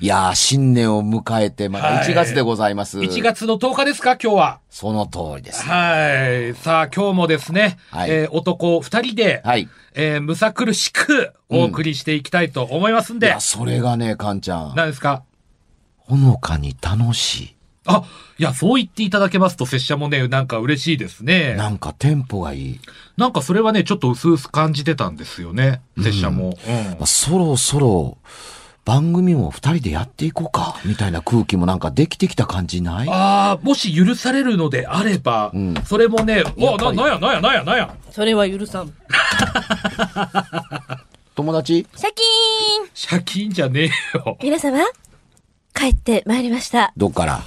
いやー、新年を迎えて、まだはい1月でございます。1月の10日ですか、今日は。その通りです。はい。さあ、今日もですね、はいえー男二人で、はい。えーむさ苦しくお送りしていきたいと思いますんで、いや、それがね、かんちゃん。何ですか？ほのかに楽しあ、いや、そう言っていただけますと、拙者もね、なんか嬉しいですい。ね。なんかテンポがいい。なんかそれはね、ちょっと薄々感じてたんですよね、拙者も。うんまあそろそろ、番組も二人でやっていこうか、みたいな空気もなんかできてきた感じない？ああ、もし許されるのであれば、んそれもね、おな、なんや、なんや、なんや、なんや。それは許さん。友達？シャキーン借金じゃねえよ。皆様、帰ってまいりました。どっから？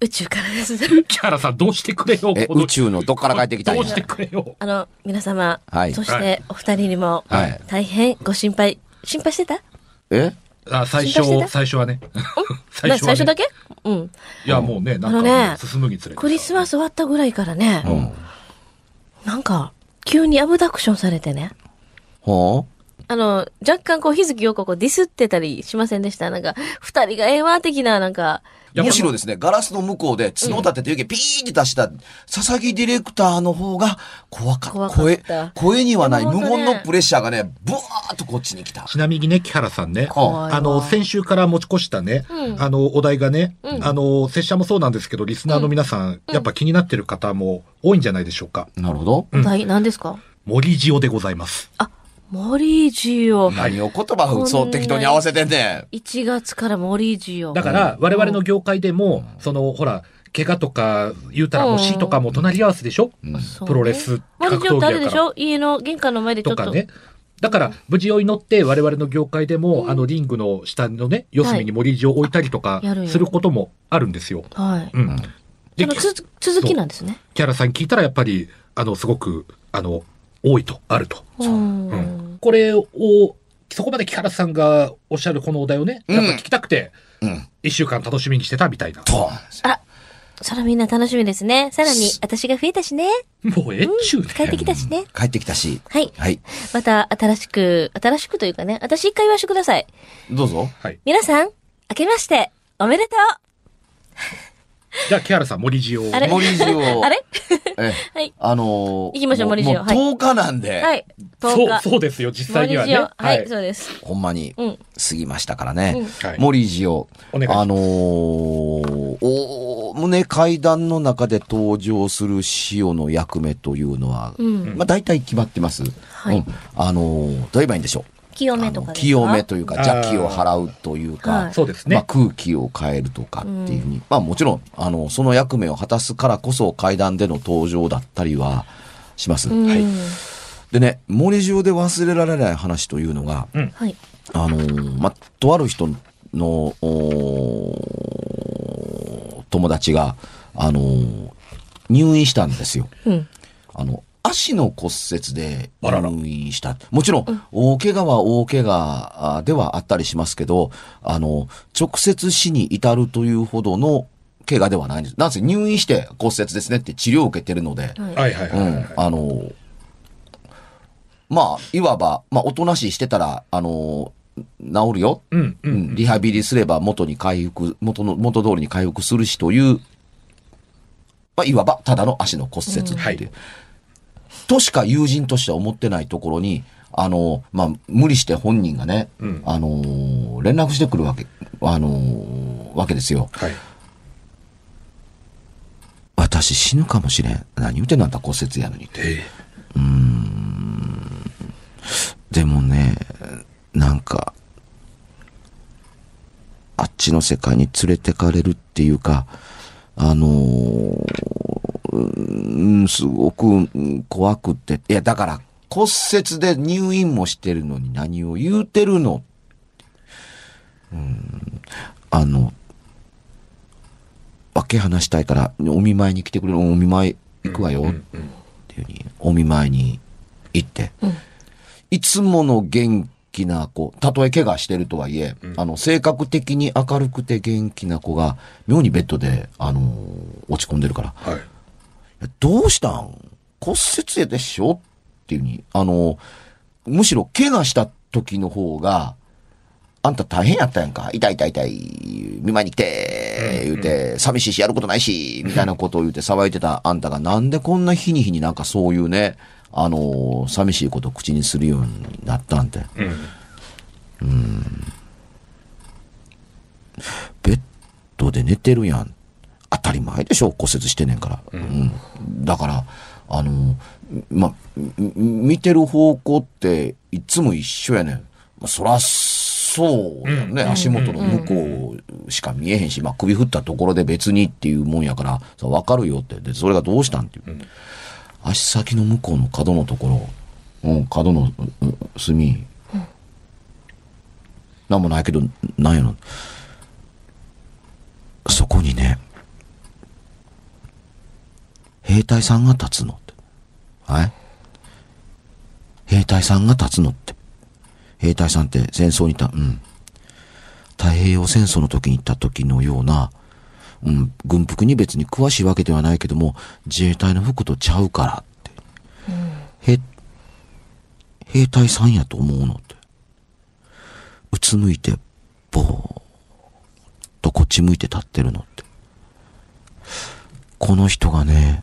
宇宙からです。木原さん、どうしてくれよ。宇宙のどっから帰ってきたんや？どうしてくれよ。あの、皆様、はいそしてお二人にも、はい大変ご心配、心配してた？え？あ最初、最初はね。最な初は、ね。最初だけ？うん。いや、もうね、なんかねね、進むにつれて。クリスマス終わったぐらいからね、なんか、急にアブダクションされてね。ほあ？の、若干こう、日月陽子こうディスってたりしませんでした？なんか、二人がええわ的な、なんか、むしろですね、ガラスの向こうで角を立てて湯気ピーって出した佐々木ディレクターの方が怖かった。声、声にはない。無言のプレッシャーがね、ブワーっとこっちに来た。ちなみにね、木原さんね。怖い。わあの、先週から持ち越したね、うん。あの、お題がね、うん。あの、拙者もそうなんですけど、リスナーの皆さん、やっぱ気になってる方も多いんじゃないでしょうか。なるほど。うん。大何ですか？森塩でございます。森ジオ。何を言葉をそう適当に合わせてんねん。1月から森ジオ。だから、我々の業界でも、その、ほら、怪我とか、言うたらもう死とかも隣り合わせでしょ、うんプロレス、格森ジオってあれでし闘技やから。ょ？家の玄関の前でちょっと。とかね。だから、無事を祈って、我々の業界でも、あの、リングの下のね、四隅に森地を置いたりとかすることもあるんですよ。はい。うん。で、そのつ続きなんですね。キャラさん聞いたらやっぱり、あの、すごく、あの、多いと、あると。ううんん。これを、そこまで木原さんがおっしゃるこのお題をね、やっぱ聞きたくて、うん。一週間楽しみにしてたみたいな。そうなんですよ。そらみんな楽しみですね。さらに、私が増えたしね。もうえっちゅうね。帰ってきたしね。帰ってきたし。はい。はい。また、新しく、新しくというかね、私一回言わせてください。どうぞ。はい。皆さん、明けまして、おめでとじゃあ、木原さん、森地を。あれ？森塩う あれ？え、はい。あのー、行きましょう森塩もうはい10日なんで、はい。そう、10日。そうですよ、実際にはね。森塩はい、そうです。ほんまにうん。過ぎましたからね。うんはい森塩。お願いしますあのー、おおむね階段の中で登場する塩の役目というのは、うん。まあ大体決まってます。はいうん。あのー、どう言えばいいんでしょう。清めあのとかですか？清めというか、邪気を払うというか、はいそうですね。まあ、空気を変えるとかっていうふうに、まあもちろん、あの、その役目を果たすからこそ階段での登場だったりはします。うんはいでね、森中で忘れられない話というのが、はい。あのーまあ、とある人の、友達が、あのー入院したんですよ。うん。あの、足の骨折で入院した。もちろん、大怪我は大怪我あではあったりしますけど、あの、直接死に至るというほどの怪我ではないんです。なんせ入院して骨折ですねって治療を受けてるので、はいはいはいはい。うん、あの、まあ、いわば、まあ、おとなしいしてたら、あの、治るよ。うん、う。うんん、リハビリすれば元に回復、元の、元通りに回復するしという、まあ、いわば、ただの足の骨折っていう、はいとしか友人としては思ってないところに、あの、まあ、無理して本人がね、うんあのー連絡してくるわけ、あのーわけですよ。はい。私死ぬかもしれん。何言うてんのあんた骨折やのにって。えでもね、なんか、あっちの世界に連れてかれるっていうか、あのーうん、すごくうん怖くって。いや、だから骨折で入院もしてるのに何を言うてるの？うん、あの、分け話したいから、お見舞いに来てくれる、お見舞い行くわよ。うんうんっていうふうに、お見舞いに行って、いつもの元気な子、たとえ怪我してるとはいえ、あの、性格的に明るくて元気な子が、妙にベッドで、あのー落ち込んでるから、はい。どうしたん？骨折やでしょ？っていうふうに、あの、むしろ怪我した時の方が、あんた大変やったやんか？痛い痛い痛い。見舞いに来て、言うて、寂しいしやることないし、みたいなことを言うて騒いでたあんたがなんでこんな日に日になんかそういうね、あの、寂しいことを口にするようになったんて。うん。ベッドで寝てるやん。当たり前でしょ骨折してんねんから。うん。だから、あの、ま、み見てる方向っていつも一緒やねん。まあ、そら、そうやね、足元の向こうしか見えへんし、まあ、首振ったところで別にっていうもんやから、さわかるよって。で、それがどうしたんっていう。足先の向こうの角のところ、うん、角のうう隅、なんもないけど、なんやろ。そこにね、兵隊さんが立つのって。はい？兵隊さんが立つのって。兵隊さんって戦争にいた、うん。太平洋戦争の時に行った時のような、うん、軍服に別に詳しいわけではないけども、自衛隊の服とちゃうからって。兵、兵隊さんやと思うのって。うつむいて、ぼーっとこっち向いて立ってるのって。この人がね、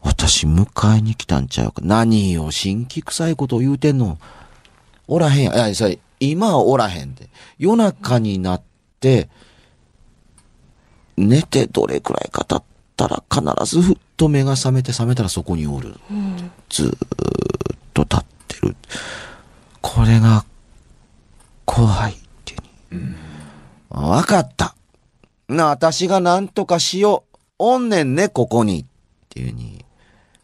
私迎えに来たんちゃうか。何を新規臭いことを言うてんの？おらへんや。いや、それ、今はおらへんで。夜中になって、寝てどれくらいか経ったら必ずふっと目が覚めて覚めたらそこにおる。ずーっと立ってる。これが怖いっていうに。わかった。な、私が何とかしよう。おんねんね、ここに。っていうに。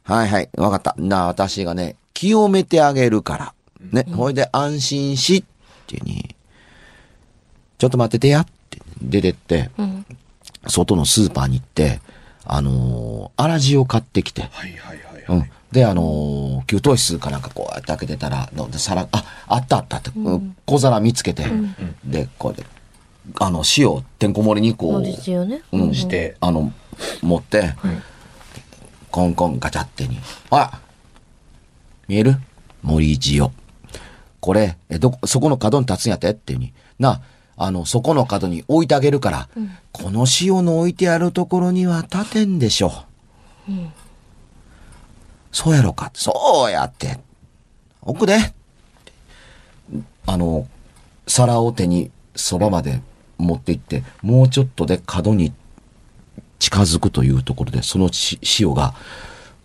はいはい、わかった。な、私がね、清めてあげるから。ね、ほいで安心し。っていうに。ちょっと待っててや。って出てって、外のスーパーに行って、あのー、粗塩を買ってきて。はいはいはいはい。うん。で、あのー給湯室かなんかこうやって開けてたら、ので皿、あ、あったあったって、小皿見つけて、で、こうで、あの、塩、てんこ盛りにこう、ね。うん、してあの、持って、コンコンガチャってに、あ見える？森塩。これ、え、どこ、そこの角に立つんやって？っていうに、な、あの、そこの角に置いてあげるから、この塩の置いてあるところには立てんでしょ。そうやろか。そうやって。奥で。あの、皿を手にそばまで持って行って、もうちょっとで角に近づくというところで、そのし塩が、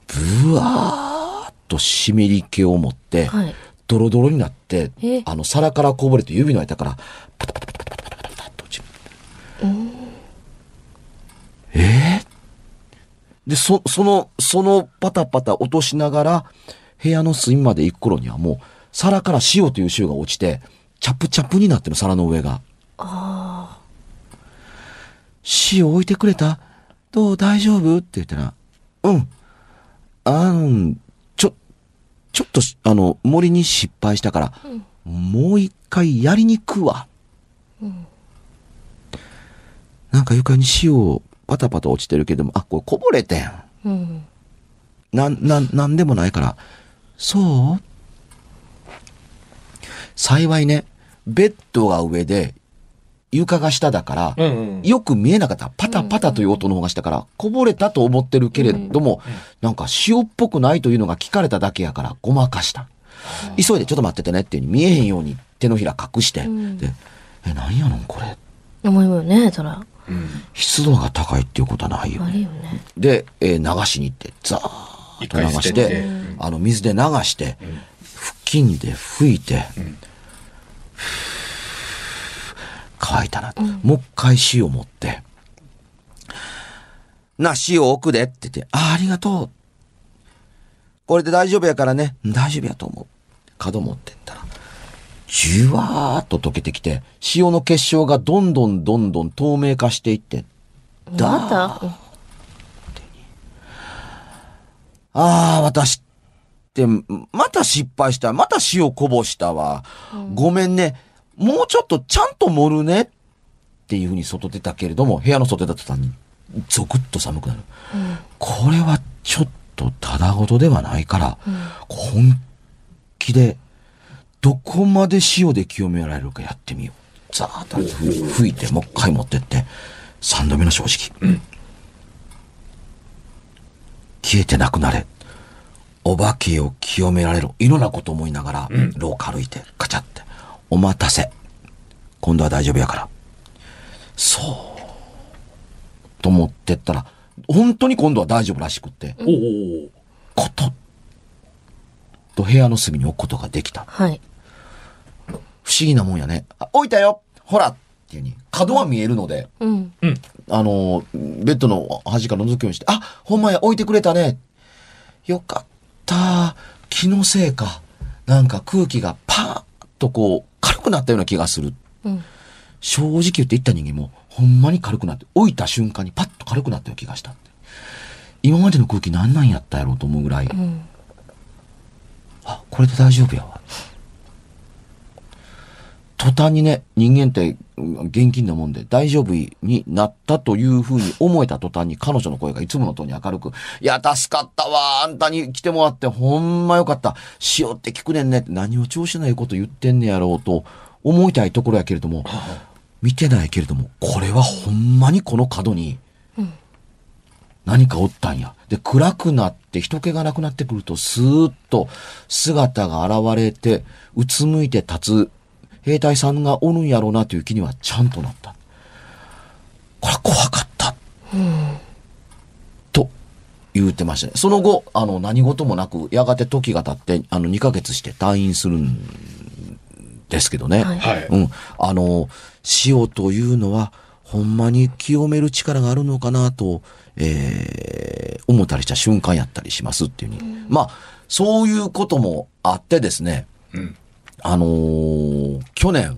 ブワーッと湿り気を持って、はいドロドロになってえ、あの、皿からこぼれて指の間から、パタパタパタパタパタパタッと落ちる。えーで、そ、その、そのパタパタ落としながら、部屋の隅まで行く頃にはもう、皿から塩という塩が落ちて、チャプチャプになってる皿の上が。塩置いてくれた？どう？大丈夫？って言ったら、うん。あの、ちょ、ちょっとし、あの、森に失敗したから、もう一回やりに行くわ。なんか床に塩パタパタ落ちてるけども、あ、これこぼれてん。うん。なん、なん、なんでもないから。そう？幸いね、ベッドが上で、床が下だから、うんうん。よく見えなかった。パタパタという音の方がしたから、こぼれたと思ってるけれども、なんか塩っぽくないというのが聞かれただけやから、ごまかした。急いでちょっと待っててねっていうふうに見えへんように手のひら隠して、んで、え、何やのんこれ？思いもよね、そら。湿度が高いっていうことはないよあね。るよね。で、えー流しに行って、ザーッと流してあの、水で流して、布巾で拭いて、乾いたな、もう一回塩持って、な、塩置くでって言って、ああ、ありがとう。これで大丈夫やからね。大丈夫やと思う。角持ってったら、じゅわーっと溶けてきて、塩の結晶がどんどんどんどん透明化していって、また？ああ、私って、また失敗した。また塩こぼしたわ。ごめんね。もうちょっとちゃんと盛るね。っていうふうに外出たけれども、部屋の外出た途端に、ゾクッと寒くなる。これはちょっとただごとではないから、本気で、どこまで塩で清められるかやってみよう。ザーッと吹吹いて、もう一回持ってって、三度目の正直。消えてなくなれ。お化けを清められろ。いろんなこと思いながら、廊下歩いて、カチャって。お待たせ。今度は大丈夫やから。そう。と思ってったら、本当に今度は大丈夫らしくって、おお。こと。と部屋の隅に置くことができた。はい。不思議なもんやね。あ置いたよほらっていうに、角は見えるので、うん。あの、ベッドの端から覗くようにして、あ、ほんまや、置いてくれたね。よかった。気のせいか。なんか空気がパーッとこう、軽くなったような気がする。うん。正直言って言った人間も、ほんまに軽くなって、置いた瞬間にパッと軽くなったような気がしたって。今までの空気何なんやったやろうと思うぐらい、うん。あ、これで大丈夫やわ。途端にね、人間って現金なもんで大丈夫になったというふうに思えた途端に彼女の声がいつもの通り明るく、いや、助かったわ。あんたに来てもらってほんまよかった。塩って聞くねんねって何を調子ないこと言ってんねやろうと思いたいところやけれども、見てないけれども、これはほんまにこの角に、何かおったんや。で、暗くなって人気がなくなってくると、スーッと姿が現れて、うつむいて立つ兵隊さんがおるんやろうなという気にはちゃんとなった。これは怖かった。と言うてましたね。その後、あの、何事もなく、やがて時が経って、あの、2ヶ月して退院するんですけどね。はいはい。うん。あの、塩というのは、ほんまに清める力があるのかなと、えー、思ったりした瞬間やったりしますっていうふうに。まあ、そういうこともあってですね、うん。あのー去年、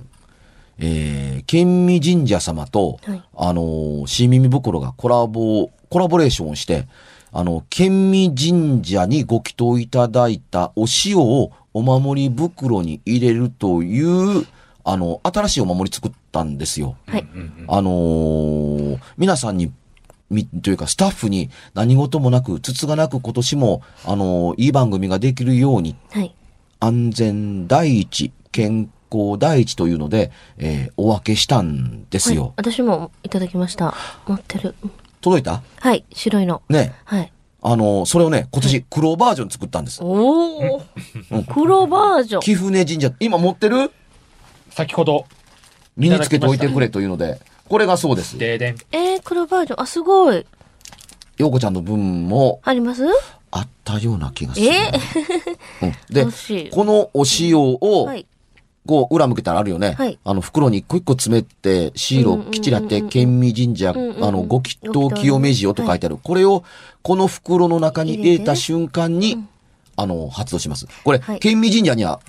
えー、県民神社様と、はいあのー新耳袋がコラボ、コラボレーションをして、あの、県民神社にご祈祷いただいたお塩をお守り袋に入れるという、あの、新しいお守り作ったんですよ。はい。あのー皆さんに、み、というかスタッフに何事もなく、つつがなく今年も、あのーいい番組ができるようにはい。安全第一、健康第一というので、えーお分けしたんですはいよ。私もいただきました。持ってる。うん届いた？はい。白いの。ね。はい。あのーそれをね、今年黒バージョン作ったんです。おお。黒バージョン。貴船神社、今持ってる？先ほど、身につけておいてくれというので、これがそうです。ででん。えー、黒バージョン。あ、すごい。ようこちゃんの分もあります？あったような気がする。え？うん、でこのお塩を、はい。こう、裏向けたらあるよね。はい。あの、袋に一個一個詰めて、シールをきちらって、県民神社、んうんうん。あの、ご祈祷清め塩と書いてある。これを、この袋の中に入れた瞬間に、あの、発動します。これ、はい。県民神社には、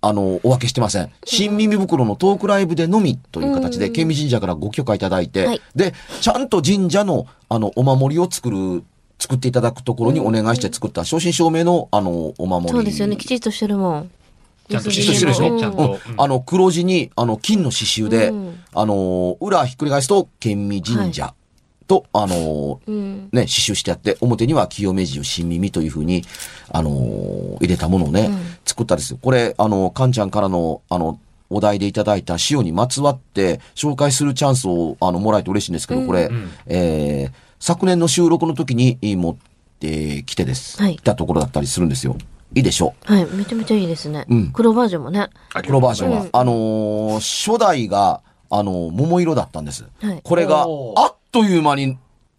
あの、お分けしてません。新耳袋のトークライブでのみという形で、県民神社からご許可いただいて、はい。で、ちゃんと神社の、あの、お守りを作る作っていただくところにお願いして作った、正真正銘の、あの、お守り。そうですよね。きちっとしてるもん。ちゃんときちっとしてるでしょ、う。んちゃんと。うん。あの、黒地に、あの、金の刺繍で、うん。あの、裏ひっくり返すと、県民神社と、あの、うん。ね、刺繍してあって、表には清明寺新耳というふうに、あのー入れたものをね、うん。作ったんですよ。これ、あの、かんちゃんからの、あの、お題でいただいた塩にまつわって紹介するチャンスを、あの、もらえて嬉しいんですけど、これ、ん。えー昨年の収録の時にえー持ってきてです。はい来たところだったりするんですよ。いいでしょはい。めちゃめちゃいいですね。うん黒バージョンもね。う。黒バージョンは。うんあのー初代が、あのー桃色だったんです。はいこれがあっという間に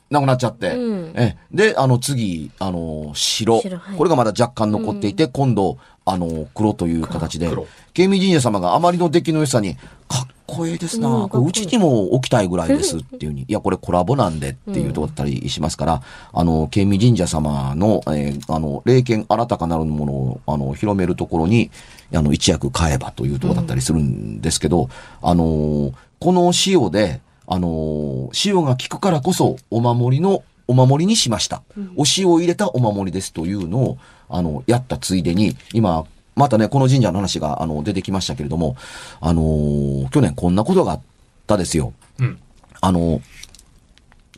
なくなっちゃって。うんえで、あの、次、あの、白。白はいこれがまだ若干残っていて、今度、あの、黒という形で黒、慶美神社様があまりの出来の良さに、かっこいいですな、うんうちにも置きたいぐらいですっていうに、いや、これコラボなんでっていうとこだったりしますから、あの、慶美神社様の、えーあの、霊剣新たかなるものを、あの、広めるところに、あの、一役買えばというとこだったりするんですけど、あの、この塩で、あの、塩が効くからこそ、お守りの、お守りにしました。お塩を入れたお守りですというのを、あの、やったついでに、今、またね、この神社の話が、あの、出てきましたけれども、あのー去年こんなことがあったですよ。うん。あの、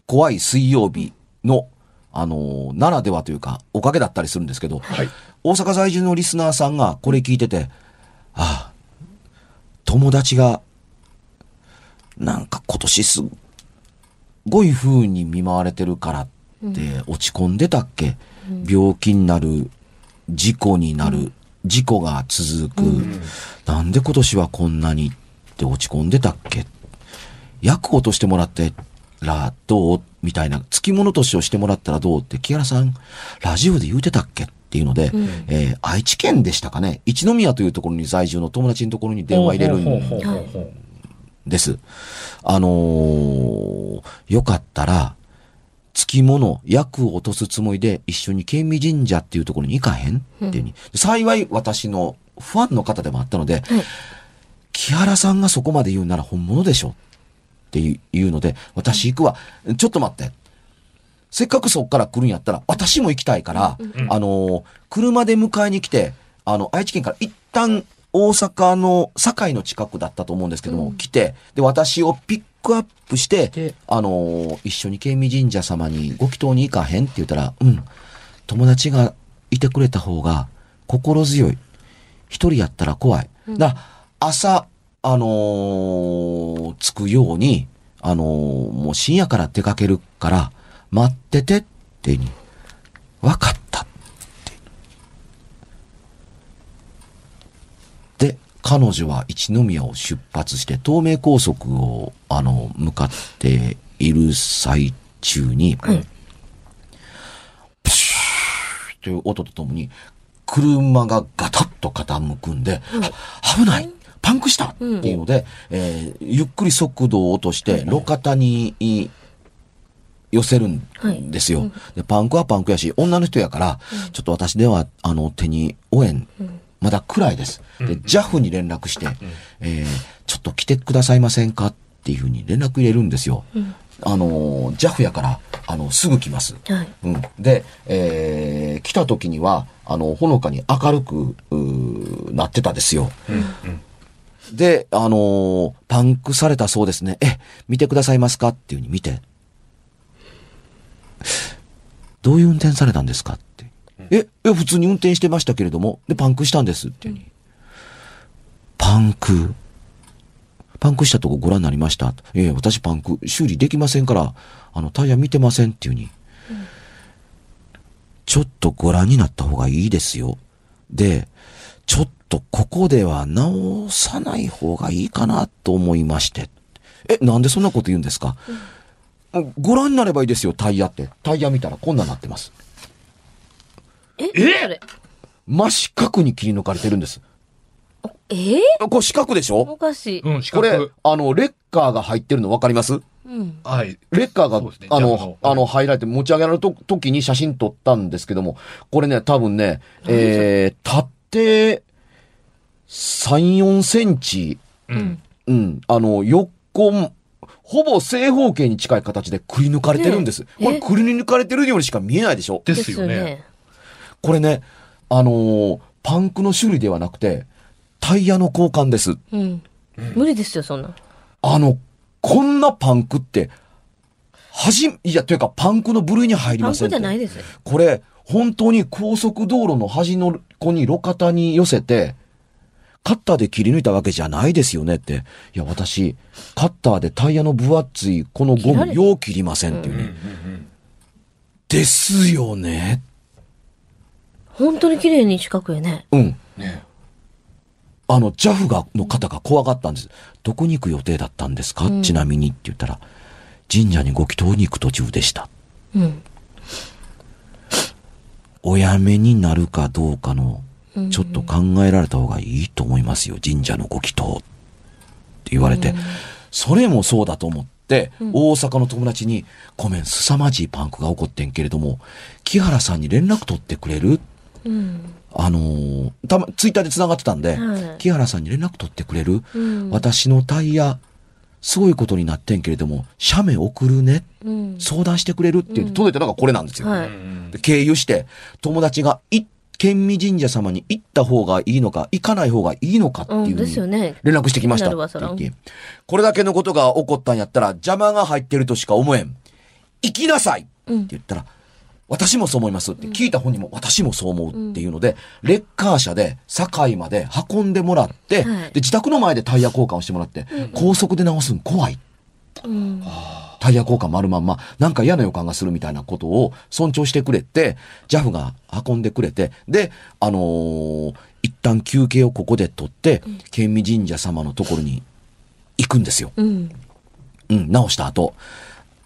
怖い水曜日の、あの、ならではというか、おかげだったりするんですけど、はい。大阪在住のリスナーさんがこれ聞いてて、ああ、友達が、なんか今年すっごい風に見舞われてるからって落ち込んでたっけ、病気になる、事故になる、事故が続く、なんで今年はこんなにって落ち込んでたっけ？役を落としてもらってらどう？みたいな、付き物としをしてもらったらどう？って、木原さん、ラジオで言うてたっけ？っていうので、えー愛知県でしたかね、一宮というところに在住の友達のところに電話入れるんです。あのーよかったら、付き物、役を落とすつもりで一緒に県民神社っていうところに行かへん？っていうふうに。幸い私のファンの方でもあったので、はい。木原さんがそこまで言うなら本物でしょっていうので、私行くわ。ちょっと待って。せっかくそっから来るんやったら、私も行きたいから、あのー車で迎えに来て、あの、愛知県から一旦大阪の堺の近くだったと思うんですけども、来て、で、私をピックアップしてで、あのー一緒に県民神社様にご祈祷に行かへんって言ったら、うん、友達がいてくれた方が心強い。一人やったら怖い。朝、あのー着くように、あのーもう深夜から出かけるから、待っててってに、わかったって。で、彼女は一宮を出発して東名高速を、あの、向かっている最中に、はい。プシューという音とともに、車がガタッと傾くんで、あ危ないパンクしたっていうので、えーゆっくり速度を落として、路肩にい寄せるんですよ、で。パンクはパンクやし、女の人やから、ちょっと私では、あの、手に負えん。まだ暗いです。で、JAF に連絡して、えーちょっと来てくださいませんかっていうふうに連絡入れるんですよ。あの、JAF やから、あの、すぐ来ます。はい。うん。で、えー来た時には、あの、ほのかに明るく、なってたですよ。で、あのーパンクされたそうですね。え、見てくださいますかっていうふうに見て。どういう運転されたんですか。え、え、普通に運転してましたけれども、で、パンクしたんですっていうに。パンク？パンクしたとこご覧になりました？ええ私パンク修理できませんから、あの、タイヤ見てませんっていうふうに。ちょっとご覧になった方がいいですよ。で、ちょっとここでは直さない方がいいかなと思いまして。え、なんでそんなこと言うんですか、ご覧になればいいですよ、タイヤって。タイヤ見たらこんなになってます。ええ？それ？真四角に切り抜かれてるんです。え？ーこれ四角でしおょかしい。うん、四これ角。、あの、レッカーが入ってるの分かります？うん。はい。レッカーが、ねあのああの、あの、入られて持ち上げられると時に写真撮ったんですけども、これね、多分ね、えー、縦、3、4センチ、うん。うん、あの、横、ほぼ正方形に近い形でくり抜かれてるんです。ねえ？これくり抜かれてるようにしか見えないでしょ？ですよね。。これね、あのーパンクの修理ではなくて、タイヤの交換です。うん。無理ですよ、そんな。あの、こんなパンクって、はじ、いや、というかパンクの部類に入りパンクませんってじゃないですよ。これ、本当に高速道路の端の子に路肩に寄せて、カッターで切り抜いたわけじゃないですよねって。いや、私、カッターでタイヤの分厚いこのゴム、よう切りませんっていうね。ですよね。本当に綺麗に四角やね。うん。ねあの、JAF が、の方が怖がったんです。どこに行く予定だったんですか、ちなみにって言ったら、神社にご祈祷に行く途中でした。うん。お辞めになるかどうかの、ちょっと考えられた方がいいと思いますよ。神社のご祈祷。って言われて、それもそうだと思って、大阪の友達に、ごめん、凄まじいパンクが起こってんけれども、木原さんに連絡取ってくれる？うん。あのーたま、ツイッターで繋がってたんで、はい木原さんに連絡取ってくれる、うん私のタイヤ、すごいことになってんけれども、写メ送るね。うん。相談してくれるって言って届いたのがこれなんですよ。はい。で経由して、友達が、い、県民神社様に行った方がいいのか、行かない方がいいのかってうん。いうですよね。連絡してきましたって言って、これだけのことが起こったんやったら邪魔が入ってるとしか思えん。行きなさいってうん言ったら、私もそう思いますって聞いた本人も私もそう思うっていうので、レッカー車で堺まで運んでもらって、はいで、自宅の前でタイヤ交換をしてもらって、高速で直すん怖い。うん。タイヤ交換もあるまんま、なんか嫌な予感がするみたいなことを尊重してくれて、JAF が運んでくれて、で、あのー一旦休憩をここで取って、県民神社様のところに行くんですよ。うん。うん、直した後。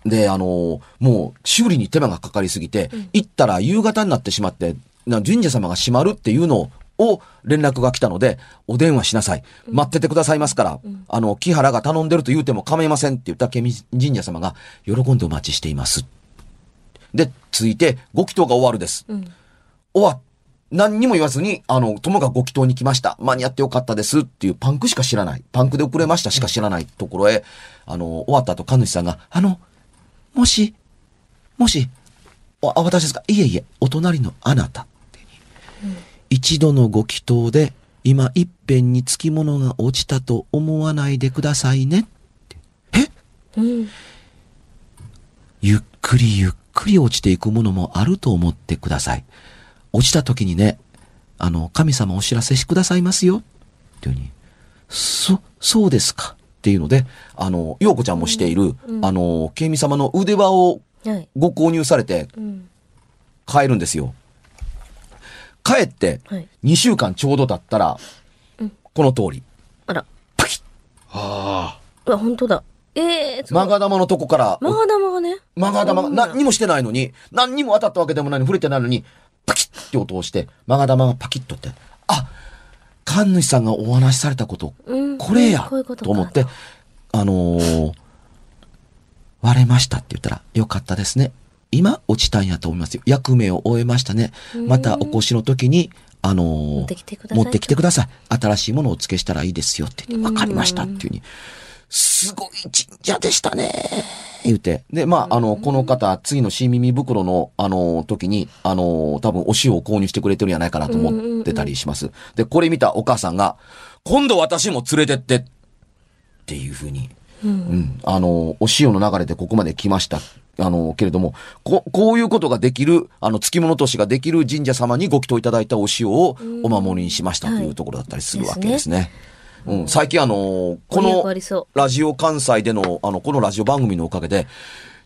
で、あのーもう修理に手間がかかりすぎて、行ったら夕方になってしまって、な神社様が閉まるっていうのを連絡が来たので、お電話しなさい。待っててくださいますから、あの、木原が頼んでると言うても構いませんって言った神社様が、喜んでお待ちしています。で、続いて、ご祈祷が終わるです。うん。終わっ何にも言わずに、あの、友がご祈祷に来ました。間に合ってよかったですっていうパンクしか知らない。パンクで遅れましたしか知らないところへ、あの、終わった後、神主さんが、あの、もし、もし、あ、あ私ですか？いえいえ、お隣のあなたって、一度のご祈祷で、今一遍につきものが落ちたと思わないでくださいね。え？うん。ゆっくりゆっくり落ちていくものもあると思ってください。落ちた時にね、あの、神様お知らせしてくださいますよ。っていうふうに、そ、そうですか。っていうので、あの、陽子ちゃんもしている、あの、ケイミ様の腕輪をはい。ご購入されてうん。帰るんですよ。帰って、はい。2週間ちょうどだったら、この通り、あら。パキッあうわ、本当だ。ええー、マガ玉のとこから、マガ玉がね。マガ玉がうん何にもしてないのに、何にも当たったわけでもないのに、触れてないのに、パキッって音をして、マガ玉がパキッとって、あ神主さんがお話しされたこと、うんこれやと思って、あのー割れましたって言ったら、よかったですね。今落ちたんやと思いますよ。役目を終えましたね。またお越しの時に、あのー持ってきてください持ってきてください。新しいものをお付けしたらいいですよって言って、わかりましたっていうふうに。すごい神社でしたね。言うて。で、まあ、あの、この方、次の新耳袋の、あの、時に、あの、多分お塩を購入してくれてるんやないかなと思ってたりします。で、これ見たお母さんが、今度私も連れてって、っていうふうに、うん、あの、お塩の流れでここまで来ました。あの、けれども、こ、こういうことができる、あの、付き物としができる神社様にご祈祷いただいたお塩をお守りにしましたというところだったりするわけですね。うん、最近あの、こご利益のありそ、ラジオ関西での、あの、このラジオ番組のおかげで、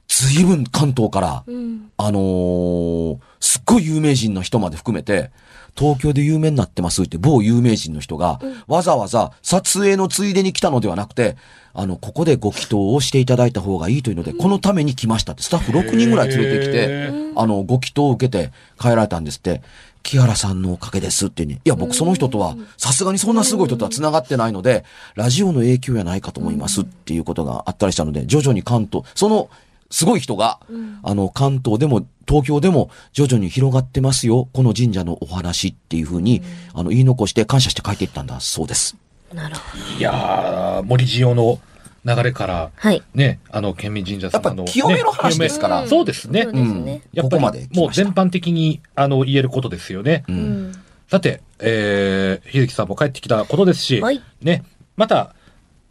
随分関東から、うん。あのーすっごい有名人の人まで含めて、東京で有名になってますって某有名人の人が、わざわざ撮影のついでに来たのではなくて、あの、ここでご祈祷をしていただいた方がいいというので、このために来ましたって、スタッフ6人ぐらい連れてきて、あの、ご祈祷を受けて帰られたんですって、木原さんのおかげですってね。いや、僕その人とは、さすがにそんなすごい人とは繋がってないので、ラジオの影響やないかと思いますっていうことがあったりしたので、徐々に関東、その、すごい人が、あの、関東でも、東京でも、徐々に広がってますよ。この神社のお話っていうふうに、あの、言い残して感謝して帰っていったんだそうです。なるほあ。いやー、森塩の流れから、はい。ね、あの、県民神社やっぱ様の、ね。清めの話ですから。そうですね。そうですね。やっぱここまでり、もう全般的に、あの、言えることですよね。う。うんん。さて、えー、秀樹さんも帰ってきたことですし、はいね、また、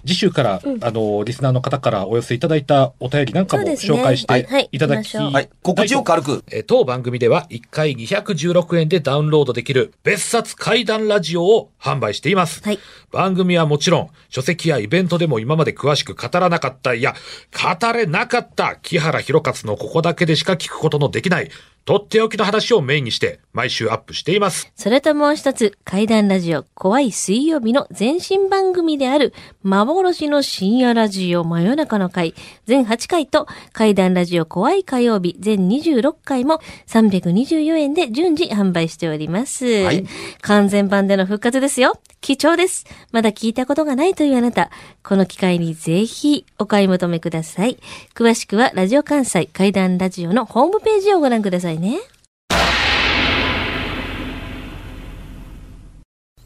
次週から、うんあの、リスナーの方からお寄せいただいたお便りなんかも紹介してはいいただき、行きましょうはい。告知を軽く。えー当番組では1回216円でダウンロードできる別冊怪談ラジオを販売しています。はい。番組はもちろん、書籍やイベントでも今まで詳しく語らなかった、いや、語れなかった木原博勝のここだけでしか聞くことのできない、とっておきの話をメインにして毎週アップしています。それともう一つ、怪談ラジオ、怖い水曜日の前身番組である、幻の深夜ラジオ真夜中の会、全8回と、怪談ラジオ怖い火曜日、全26回も324円で順次販売しております。はい完全版での復活ですよ。貴重です。まだ聞いたことがないというあなた、この機会にぜひお買い求めください。詳しくは、ラジオ関西怪談ラジオのホームページをご覧くださいね。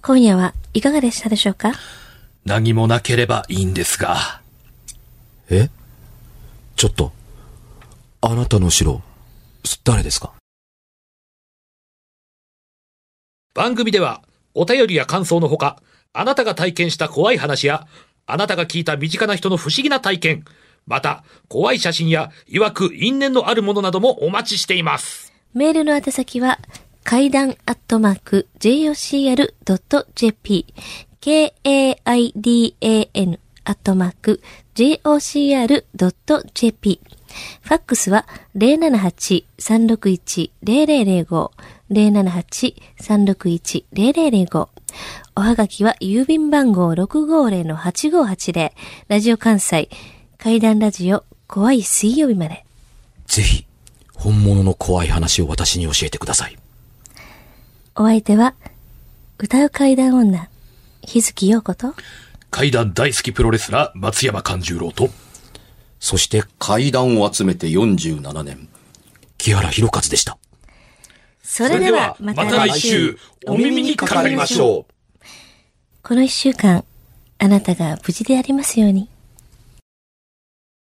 今夜はいかがでしたでしょうか？何もなければいいんですが。え？ちょっと。あなたの城、誰ですか？番組では、お便りや感想のほか、あなたが体験した怖い話や、あなたが聞いた身近な人の不思議な体験、また、怖い写真や、曰く因縁のあるものなどもお待ちしています。メールの宛先は、階段アットマーク jocr.jp k-a-i-d-a-n アットマーク jocr.jp ファックスは078-361-0005 078-361-0005おはがきは郵便番号650-8580ラジオ関西階段ラジオ怖い水曜日までぜひ、本物の怖い話を私に教えてください。お相手は、歌う階段女、日月陽子と、怪談大好きプロレスラー、松山勘十郎と、そして階段を集めて47年。木原博一でした。それではまた来週、お耳にかかりましょう。この一週間、あなたが無事でありますように。